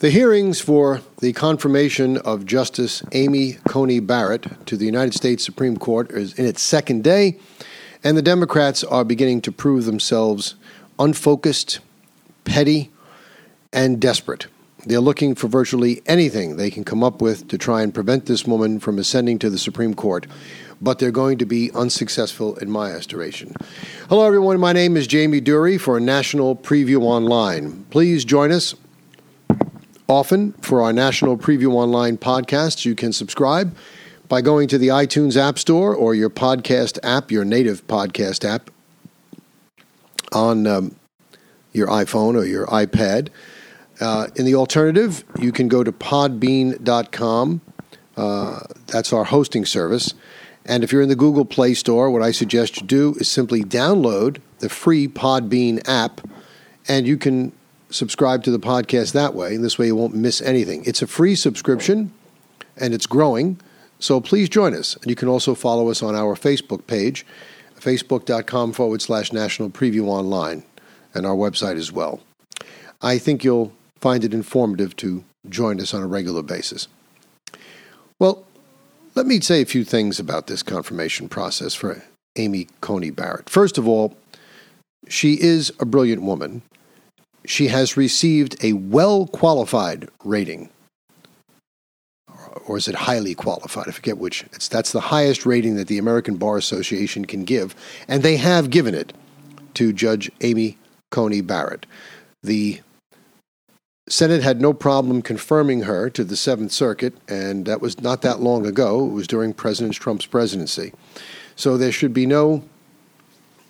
The hearings for the confirmation of Justice Amy Coney Barrett to the United States Supreme Court is in its second day, and the Democrats are beginning to prove themselves unfocused, petty, and desperate. They're looking for virtually anything they can come up with to try and prevent this woman from ascending to the Supreme Court, but they're going to be unsuccessful in my estimation. Hello, everyone. My name is Jamie Dury for National Preview Online. Please join us often for our National Preview Online podcasts. You can subscribe by going to the iTunes App Store or your podcast app, your native podcast app, on um, your iPhone or your iPad. Uh, in the alternative, you can go to podbean.com. Uh, that's our hosting service. And if you're in the Google Play Store, what I suggest you do is simply download the free Podbean app, and you can subscribe to the podcast that way. And this way, you won't miss anything. It's a free subscription, and it's growing. So please join us. And you can also follow us on our Facebook page, facebook.com forward slash national preview online, and our website as well. I think you'll find it informative to join us on a regular basis. Well, let me say a few things about this confirmation process for Amy Coney Barrett. First of all, she is a brilliant woman. She has received a well qualified rating. Or is it highly qualified? I forget which. It's, that's the highest rating that the American Bar Association can give, and they have given it to Judge Amy Coney Barrett. The Senate had no problem confirming her to the Seventh Circuit, and that was not that long ago. It was during President Trump's presidency. So there should be no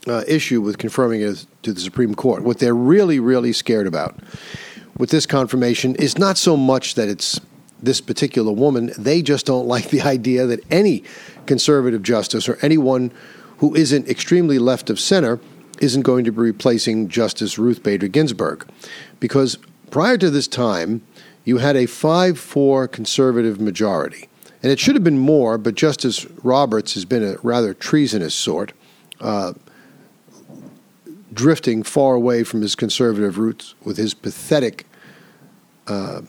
uh, issue with confirming it to the Supreme Court. What they're really, really scared about with this confirmation is not so much that it's this particular woman, they just don't like the idea that any conservative justice or anyone who isn't extremely left of center isn't going to be replacing Justice Ruth Bader Ginsburg. Because Prior to this time, you had a 5 4 conservative majority. And it should have been more, but Justice Roberts has been a rather treasonous sort, uh, drifting far away from his conservative roots with his pathetic uh,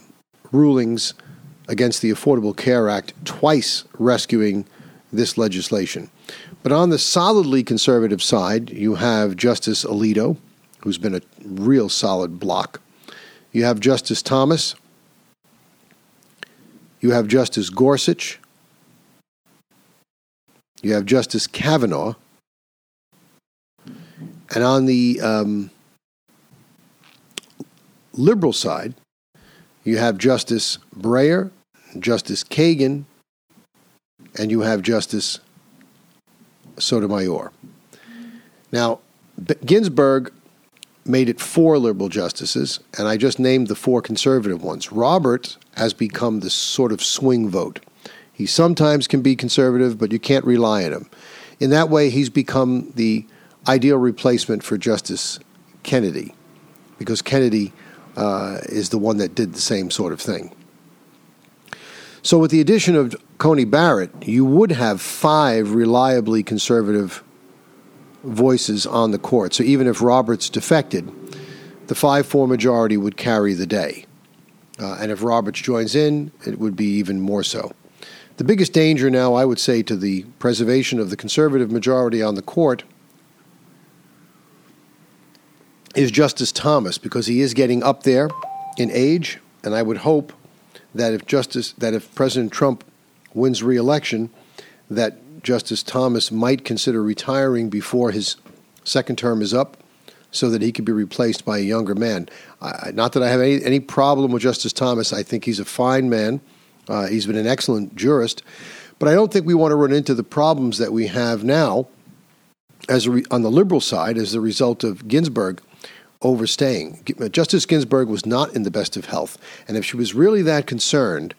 rulings against the Affordable Care Act, twice rescuing this legislation. But on the solidly conservative side, you have Justice Alito, who's been a real solid block. You have Justice Thomas. You have Justice Gorsuch. You have Justice Kavanaugh. And on the um, liberal side, you have Justice Breyer, Justice Kagan, and you have Justice Sotomayor. Now, Ginsburg made it four liberal justices, and I just named the four conservative ones. Robert has become the sort of swing vote. He sometimes can be conservative, but you can't rely on him. In that way, he's become the ideal replacement for Justice Kennedy, because Kennedy uh, is the one that did the same sort of thing. So, with the addition of Coney Barrett, you would have five reliably conservative voices on the court. So even if Roberts defected, the 5 4 majority would carry the day. Uh, and if Roberts joins in, it would be even more so. The biggest danger now, I would say, to the preservation of the conservative majority on the court is Justice Thomas, because he is getting up there in age, and I would hope that if Justice that if President Trump wins re-election, that Justice Thomas might consider retiring before his second term is up so that he could be replaced by a younger man. I, not that I have any, any problem with Justice Thomas. I think he's a fine man. Uh, he's been an excellent jurist. But I don't think we want to run into the problems that we have now as re- on the liberal side as the result of Ginsburg overstaying. Justice Ginsburg was not in the best of health. And if she was really that concerned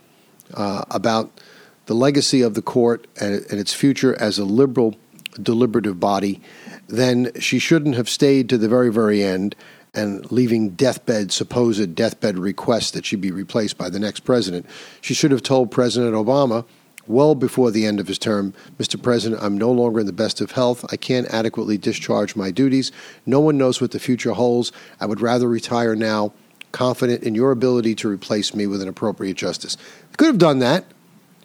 uh, about the legacy of the court and, and its future as a liberal deliberative body, then she shouldn't have stayed to the very, very end and leaving deathbed, supposed deathbed requests that she be replaced by the next president. She should have told President Obama well before the end of his term, Mr. President, I'm no longer in the best of health. I can't adequately discharge my duties. No one knows what the future holds. I would rather retire now confident in your ability to replace me with an appropriate justice. Could have done that.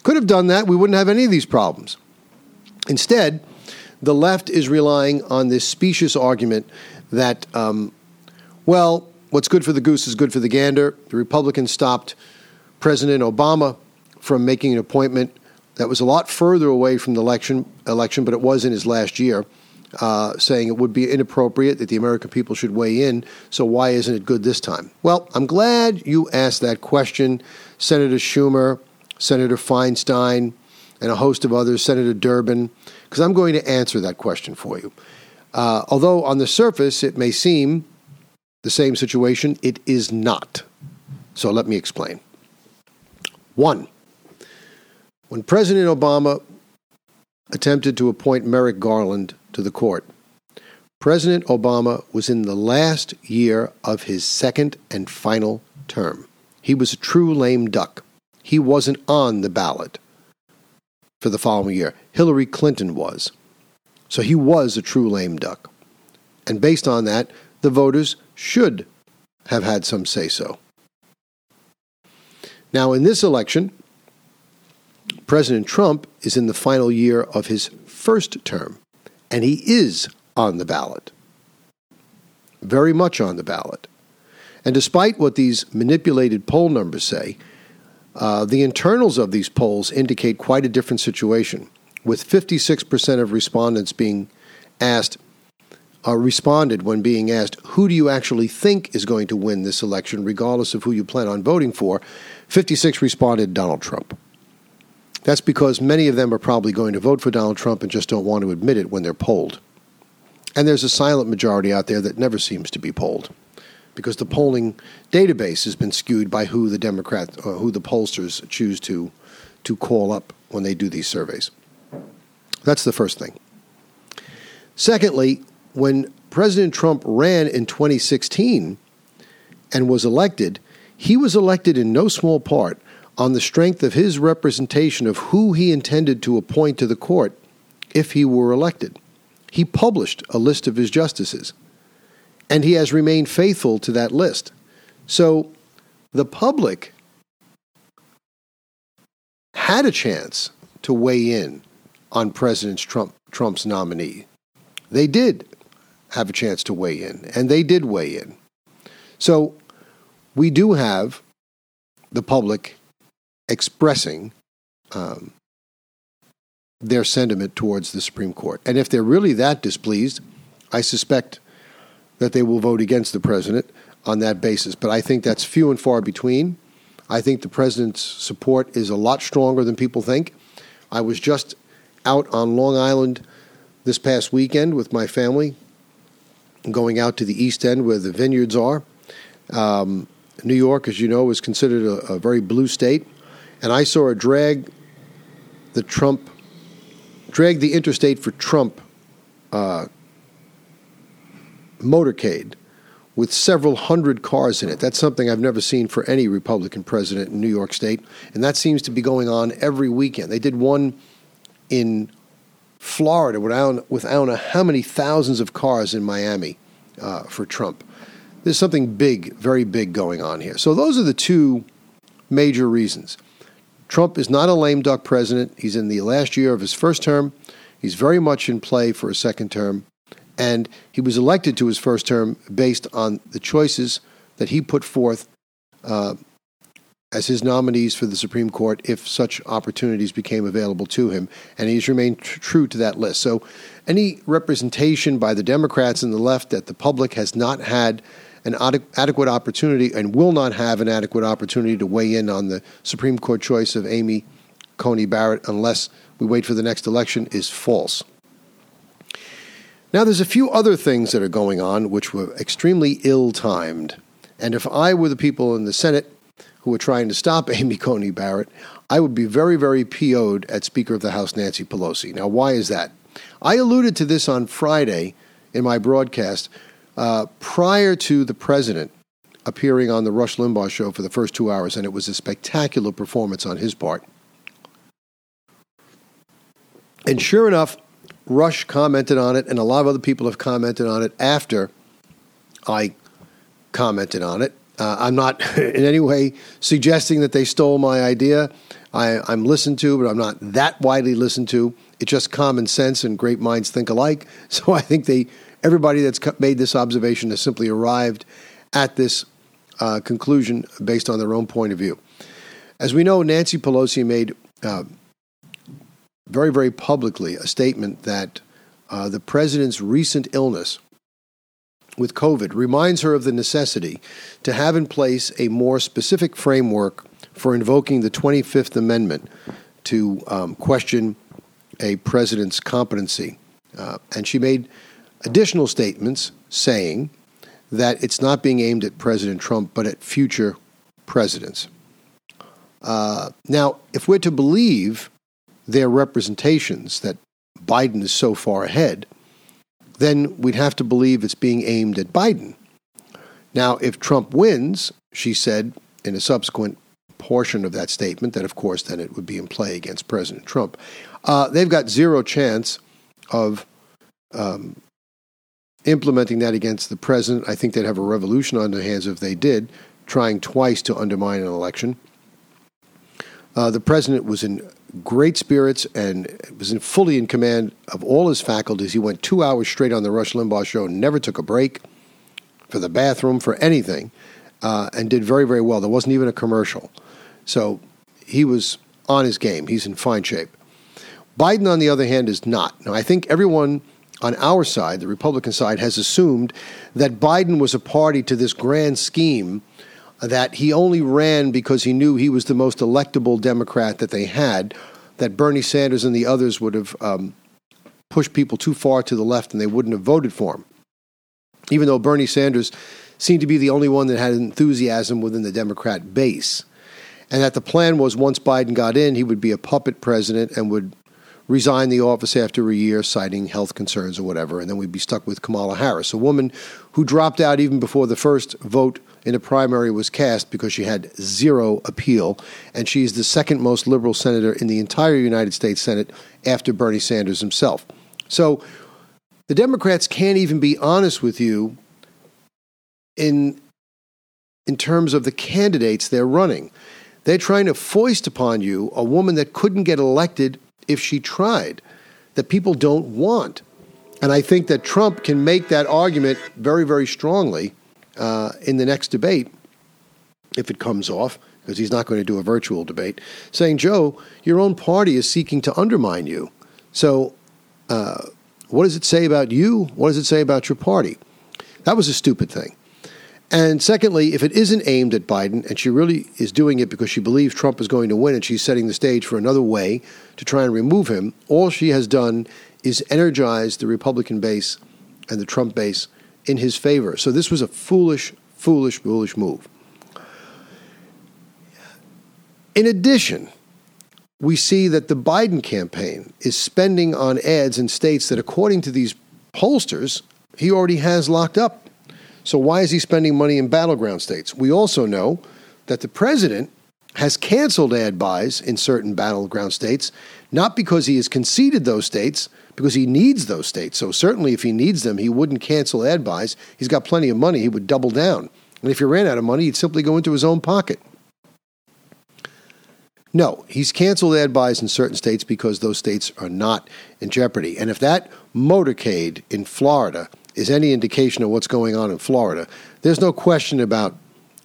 Could have done that. We wouldn't have any of these problems. Instead, the left is relying on this specious argument that, um, well, what's good for the goose is good for the gander. The Republicans stopped President Obama from making an appointment that was a lot further away from the election, election but it was in his last year, uh, saying it would be inappropriate that the American people should weigh in. So why isn't it good this time? Well, I'm glad you asked that question, Senator Schumer, Senator Feinstein, and a host of others, Senator Durbin, because I'm going to answer that question for you. Uh, although on the surface it may seem the same situation, it is not. So let me explain. One, when President Obama attempted to appoint Merrick Garland to the court, President Obama was in the last year of his second and final term. He was a true lame duck. He wasn't on the ballot for the following year. Hillary Clinton was. So he was a true lame duck. And based on that, the voters should have had some say so. Now, in this election, President Trump is in the final year of his first term, and he is on the ballot. Very much on the ballot. And despite what these manipulated poll numbers say, uh, the internals of these polls indicate quite a different situation, with 56% of respondents being asked, uh, responded when being asked, who do you actually think is going to win this election, regardless of who you plan on voting for? 56 responded Donald Trump. That's because many of them are probably going to vote for Donald Trump and just don't want to admit it when they're polled. And there's a silent majority out there that never seems to be polled because the polling database has been skewed by who the Democrat, uh, who the pollsters choose to to call up when they do these surveys. That's the first thing. Secondly, when President Trump ran in 2016 and was elected, he was elected in no small part on the strength of his representation of who he intended to appoint to the court if he were elected. He published a list of his justices and he has remained faithful to that list. So the public had a chance to weigh in on President Trump, Trump's nominee. They did have a chance to weigh in, and they did weigh in. So we do have the public expressing um, their sentiment towards the Supreme Court. And if they're really that displeased, I suspect that they will vote against the president on that basis. But I think that's few and far between. I think the president's support is a lot stronger than people think. I was just out on Long Island this past weekend with my family, going out to the East End where the vineyards are. Um, New York, as you know, is considered a, a, very blue state, and I saw a drag the Trump, drag the interstate for Trump uh, motorcade with several hundred cars in it. That's something I've never seen for any Republican president in New York State, and that seems to be going on every weekend. They did one in Florida without, without how many thousands of cars in Miami uh, for Trump. There's something big, very big going on here. So those are the two major reasons. Trump is not a lame duck president. He's in the last year of his first term. He's very much in play for a second term. And he was elected to his first term based on the choices that he put forth uh, as his nominees for the Supreme Court if such opportunities became available to him. And he's remained tr- true to that list. So, any representation by the Democrats and the left that the public has not had an ad- adequate opportunity and will not have an adequate opportunity to weigh in on the Supreme Court choice of Amy Coney Barrett unless we wait for the next election is false. Now, there's a few other things that are going on which were extremely ill timed. And if I were the people in the Senate who were trying to stop Amy Coney Barrett, I would be very, very PO'd at Speaker of the House Nancy Pelosi. Now, why is that? I alluded to this on Friday in my broadcast uh, prior to the president appearing on the Rush Limbaugh show for the first two hours, and it was a spectacular performance on his part. And sure enough, Rush commented on it, and a lot of other people have commented on it after I commented on it. Uh, I'm not in any way suggesting that they stole my idea. I, I'm listened to, but I'm not that widely listened to. It's just common sense, and great minds think alike. So I think they, everybody that's made this observation has simply arrived at this uh, conclusion based on their own point of view. As we know, Nancy Pelosi made uh, very, very publicly a statement that uh, the president's recent illness with COVID reminds her of the necessity to have in place a more specific framework for invoking the 25th Amendment to um, question a president's competency. Uh, and she made additional statements saying that it's not being aimed at President Trump, but at future presidents. Uh, now, if we're to believe their representations that Biden is so far ahead, then we'd have to believe it's being aimed at Biden. Now, if Trump wins, she said in a subsequent portion of that statement, that of course then it would be in play against President Trump, uh, they've got zero chance of um, implementing that against the president. I think they'd have a revolution on their hands if they did, trying twice to undermine an election. Uh, the president was in great spirits and was in, fully in command of all his faculties. He went two hours straight on the Rush Limbaugh show, never took a break for the bathroom, for anything, uh, and did very, very well. There wasn't even a commercial. So he was on his game. He's in fine shape. Biden, on the other hand, is not. Now, I think everyone on our side, the Republican side, has assumed that Biden was a party to this grand scheme that he only ran because he knew he was the most electable Democrat that they had, that Bernie Sanders and the others would have um, pushed people too far to the left and they wouldn't have voted for him. Even though Bernie Sanders seemed to be the only one that had enthusiasm within the Democrat base. And that the plan was once Biden got in, he would be a puppet president and would resign the office after a year, citing health concerns or whatever, and then we'd be stuck with Kamala Harris, a woman who dropped out even before the first vote in the primary was cast because she had zero appeal, and she's the second most liberal senator in the entire United States Senate after Bernie Sanders himself. So the Democrats can't even be honest with you in in terms of the candidates they're running. They're trying to foist upon you a woman that couldn't get elected if she tried, that people don't want. And I think that Trump can make that argument very, very strongly uh, in the next debate, if it comes off, because he's not going to do a virtual debate, saying, Joe, your own party is seeking to undermine you. So, uh, what does it say about you? What does it say about your party? That was a stupid thing. And secondly, if it isn't aimed at Biden and she really is doing it because she believes Trump is going to win and she's setting the stage for another way to try and remove him, all she has done is energize the Republican base and the Trump base in his favor. So this was a foolish, foolish, foolish move. In addition, we see that the Biden campaign is spending on ads in states that, according to these pollsters, he already has locked up. So, why is he spending money in battleground states? We also know that the president has canceled ad buys in certain battleground states, not because he has conceded those states, because he needs those states. So certainly, if he needs them, he wouldn't cancel ad buys. He's got plenty of money; he would double down. And if he ran out of money, he'd simply go into his own pocket. No, he's canceled ad buys in certain states because those states are not in jeopardy. And if that motorcade in Florida is any indication of what's going on in Florida, there's no question about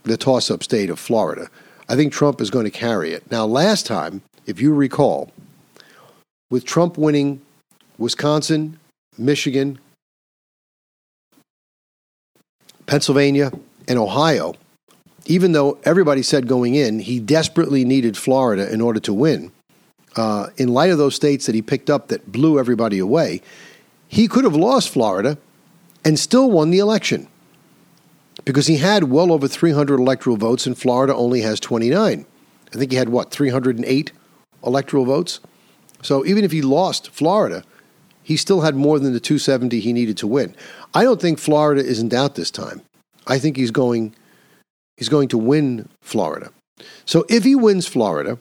the toss up state of Florida. I think Trump is going to carry it. Now, last time, if you recall, with Trump winning Wisconsin, Michigan, Pennsylvania, and Ohio, even though everybody said going in he desperately needed Florida in order to win, uh, in light of those states that he picked up that blew everybody away, he could have lost Florida and still won the election because he had well over 300 electoral votes and Florida only has 29. I think he had what, 308 electoral votes? So even if he lost Florida, he still had more than the 270 he needed to win. I don't think Florida is in doubt this time. I think he's going he's going to win Florida. So if he wins Florida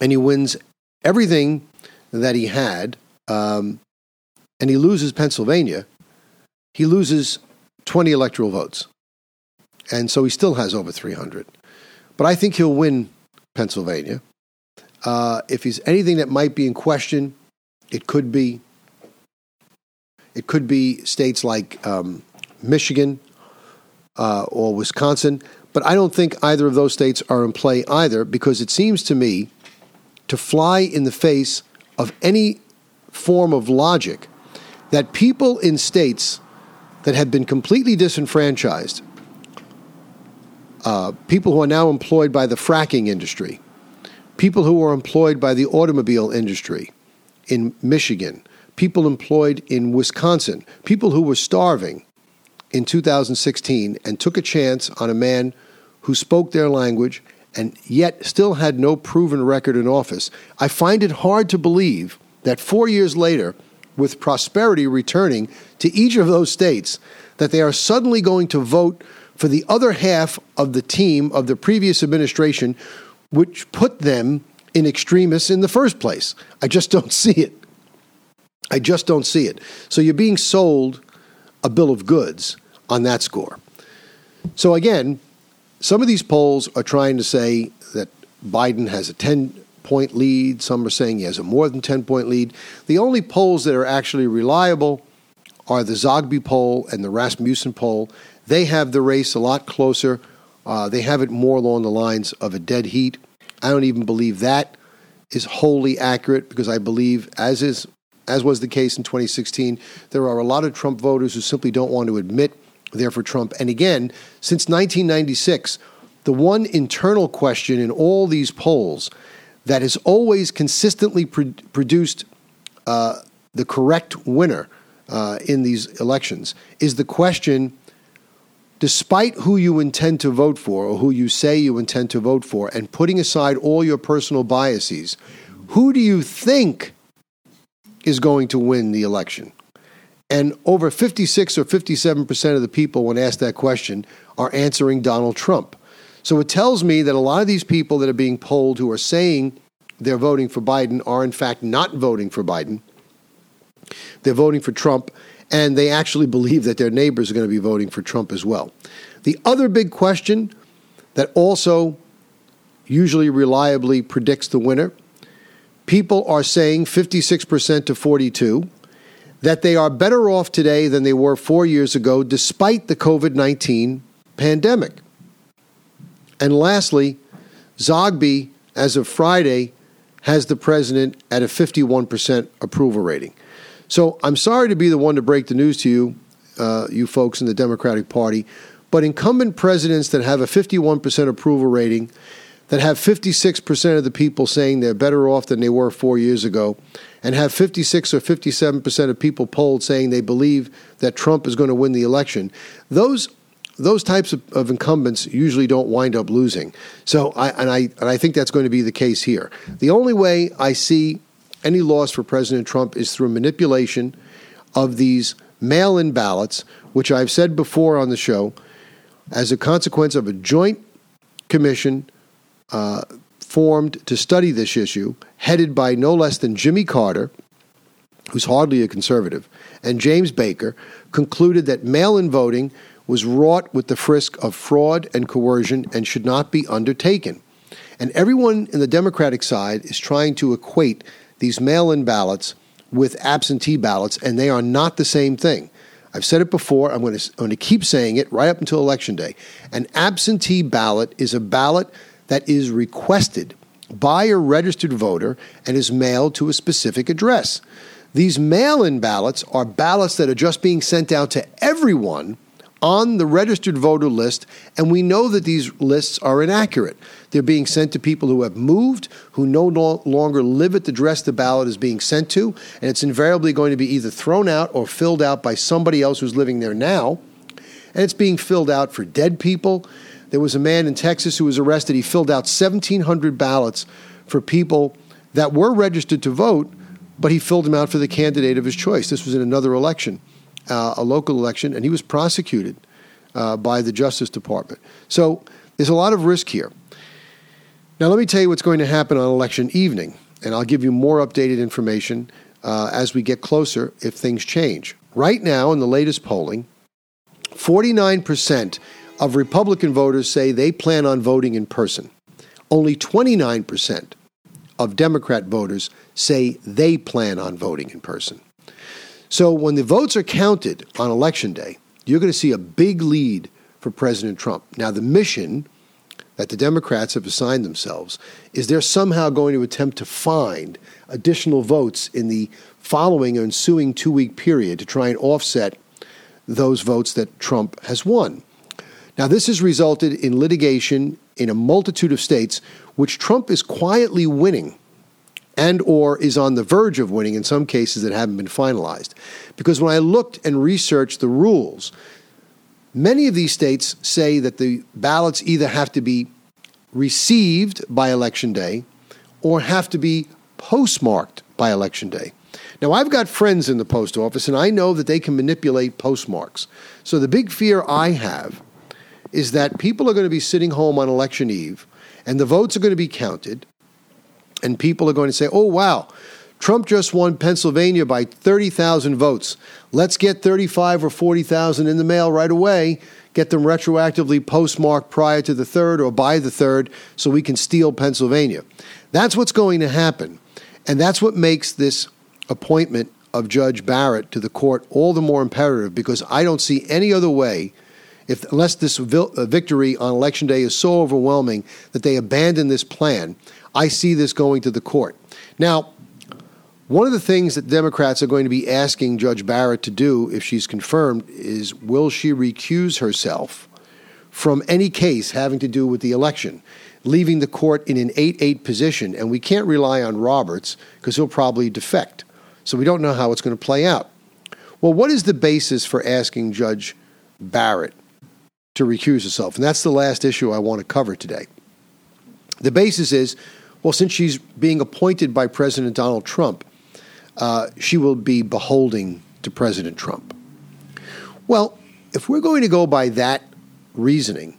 and he wins everything that he had, um, and he loses Pennsylvania, he loses 20 electoral votes. and so he still has over 300. But I think he'll win Pennsylvania. Uh, if he's anything that might be in question, it could be it could be states like um, Michigan uh, or Wisconsin. But I don't think either of those states are in play either because it seems to me to fly in the face of any form of logic that people in states that have been completely disenfranchised, uh, people who are now employed by the fracking industry, people who are employed by the automobile industry in Michigan, people employed in Wisconsin, people who were starving in 2016 and took a chance on a man who spoke their language and yet still had no proven record in office. I find it hard to believe that four years later, with prosperity returning to each of those states, that they are suddenly going to vote for the other half of the team of the previous administration, which put them in extremists in the first place. I just don't see it. I just don't see it. So you're being sold a bill of goods on that score. So again, some of these polls are trying to say that Biden has a 10 point lead. Some are saying he has a more than 10 point lead. The only polls that are actually reliable are the Zogby poll and the Rasmussen poll. They have the race a lot closer. Uh, they have it more along the lines of a dead heat. I don't even believe that is wholly accurate because I believe, as is as was the case in 2016, there are a lot of Trump voters who simply don't want to admit they're for Trump. And again, since 1996, the one internal question in all these polls that has always consistently pro- produced uh, the correct winner uh, in these elections is the question despite who you intend to vote for or who you say you intend to vote for, and putting aside all your personal biases, who do you think is going to win the election? And over 56 or 57% of the people, when asked that question, are answering Donald Trump. So it tells me that a lot of these people that are being polled who are saying they're voting for Biden are, in fact, not voting for Biden. They're voting for Trump, and they actually believe that their neighbors are going to be voting for Trump as well. The other big question that also usually reliably predicts the winner people are saying 56% to 42 that they are better off today than they were four years ago, despite the COVID 19 pandemic. And lastly, Zogby, as of Friday, has the president at a 51% approval rating. So I'm sorry to be the one to break the news to you, uh, you folks in the Democratic Party, but incumbent presidents that have a 51% approval rating that have 56% of the people saying they're better off than they were four years ago, and have 56 or 57% of people polled saying they believe that Trump is going to win the election, those those types of, of, incumbents usually don't wind up losing. So, I, and I and I think that's going to be the case here. The only way I see any loss for President Trump is through manipulation of these mail-in ballots, which I've said before on the show, as a consequence of a joint commission uh, formed to study this issue, headed by no less than Jimmy Carter, who's hardly a conservative, and James Baker, concluded that mail in voting was wrought with the frisk of fraud and coercion and should not be undertaken. And everyone in the Democratic side is trying to equate these mail in ballots with absentee ballots, and they are not the same thing. I've said it before, I'm going to, I'm going to keep saying it right up until Election Day. An absentee ballot is a ballot that is requested by a registered voter and is mailed to a specific address. These mail in ballots are ballots that are just being sent out to everyone on the registered voter list, and we know that these lists are inaccurate. They're being sent to people who have moved, who no longer live at the address the ballot is being sent to, and it's invariably going to be either thrown out or filled out by somebody else who's living there now. And it's being filled out for dead people, there was a man in Texas who was arrested. He filled out 1,700 ballots for people that were registered to vote, but he filled them out for the candidate of his choice. This was in another election, uh, a local election, and he was prosecuted uh, by the Justice Department. So there's a lot of risk here. Now, let me tell you what's going to happen on election evening, and I'll give you more updated information uh, as we get closer if things change. Right now, in the latest polling, 49% of Republican voters say they plan on voting in person. Only 29% of Democrat voters say they plan on voting in person. So when the votes are counted on election day, you're going to see a big lead for President Trump. Now, the mission that the Democrats have assigned themselves is they're somehow going to attempt to find additional votes in the following or ensuing two week period to try and offset those votes that Trump has won. Now, this has resulted in litigation in a multitude of states, which Trump is quietly winning and or is on the verge of winning in some cases that haven't been finalized. Because when I looked and researched the rules, many of these states say that the ballots either have to be received by election day or have to be postmarked by election day. Now, I've got friends in the post office, and I know that they can manipulate postmarks. So, the big fear I have is that people are going to be sitting home on election eve, and the votes are going to be counted, and people are going to say, oh, wow, Trump just won Pennsylvania by 30,000 votes. Let's get 35 or 40,000 in the mail right away, get them retroactively postmarked prior to the 3rd or by the 3rd so we can steal Pennsylvania. That's what's going to happen. And that's what makes this appointment of Judge Barrett to the court all the more imperative because I don't see any other way, if unless this uh, victory on election day is so overwhelming that they abandon this plan, I see this going to the court. Now, one of the things that Democrats are going to be asking Judge Barrett to do, if she's confirmed, is will she recuse herself from any case having to do with the election? leaving the court in an 8 8 position. And we can't rely on Roberts because he'll probably defect. So we don't know how it's going to play out. Well, what is the basis for asking Judge Barrett to recuse herself? And that's the last issue I want to cover today. The basis is well, since she's being appointed by President Donald Trump, uh, she will be beholding to President Trump. Well, if we're going to go by that reasoning,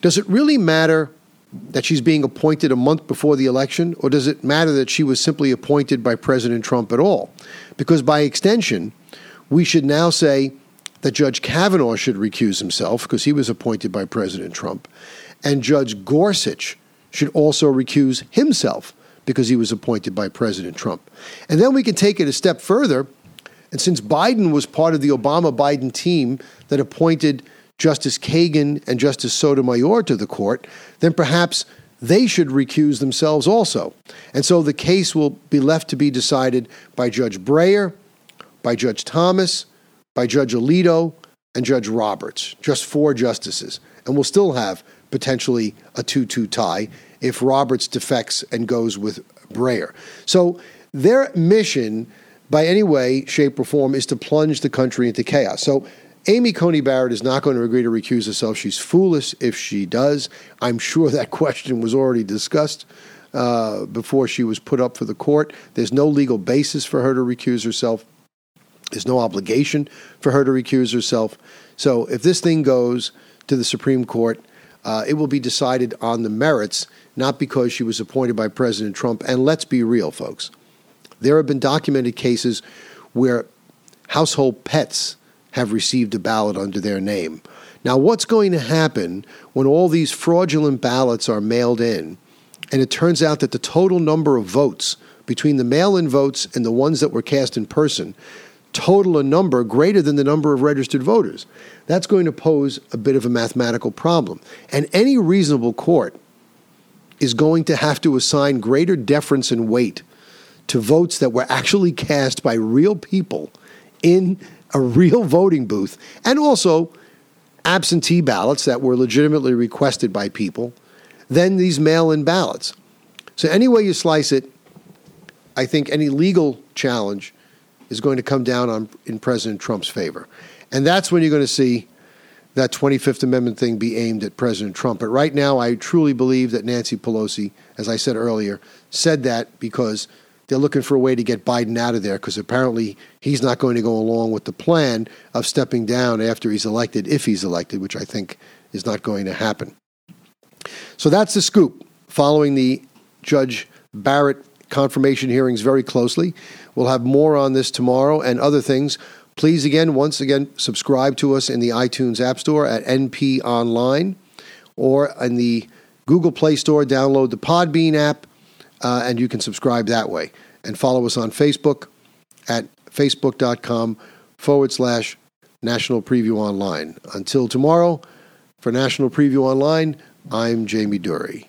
does it really matter that she's being appointed a month before the election, or does it matter that she was simply appointed by President Trump at all? Because by extension, we should now say that Judge Kavanaugh should recuse himself because he was appointed by President Trump, and Judge Gorsuch should also recuse himself because he was appointed by President Trump. And then we can take it a step further. And since Biden was part of the Obama Biden team that appointed Justice Kagan and Justice Sotomayor to the court, then perhaps they should recuse themselves also. And so the case will be left to be decided by Judge Breyer, by Judge Thomas, by Judge Alito, and Judge Roberts, just four justices. And we'll still have potentially a 2 2 tie if Roberts defects and goes with Breyer. So their mission, by any way, shape, or form, is to plunge the country into chaos. So Amy Coney Barrett is not going to agree to recuse herself. She's foolish if she does. I'm sure that question was already discussed uh, before she was put up for the court. There's no legal basis for her to recuse herself. There's no obligation for her to recuse herself. So if this thing goes to the Supreme Court, uh, it will be decided on the merits, not because she was appointed by President Trump. And let's be real, folks. There have been documented cases where household pets have received a ballot under their name. Now, what's going to happen when all these fraudulent ballots are mailed in and it turns out that the total number of votes between the mail in votes and the ones that were cast in person total a number greater than the number of registered voters? That's going to pose a bit of a mathematical problem. And any reasonable court is going to have to assign greater deference and weight to votes that were actually cast by real people in a real voting booth, and also absentee ballots that were legitimately requested by people, than these mail in ballots. So, any way you slice it, I think any legal challenge is going to come down on, in President Trump's favor. And that's when you're going to see that 25th Amendment thing be aimed at President Trump. But right now, I truly believe that Nancy Pelosi, as I said earlier, said that because they're looking for a way to get Biden out of there because apparently he's not going to go along with the plan of stepping down after he's elected, if he's elected, which I think is not going to happen. So that's the scoop. Following the Judge Barrett confirmation hearings very closely. We'll have more on this tomorrow and other things. Please, again, once again, subscribe to us in the iTunes App Store at NP Online or in the Google Play Store. Download the Podbean app, uh, and you can subscribe that way. And follow us on Facebook at facebook.com forward slash National Preview Online. Until tomorrow, for National Preview Online, I'm Jamie Dury.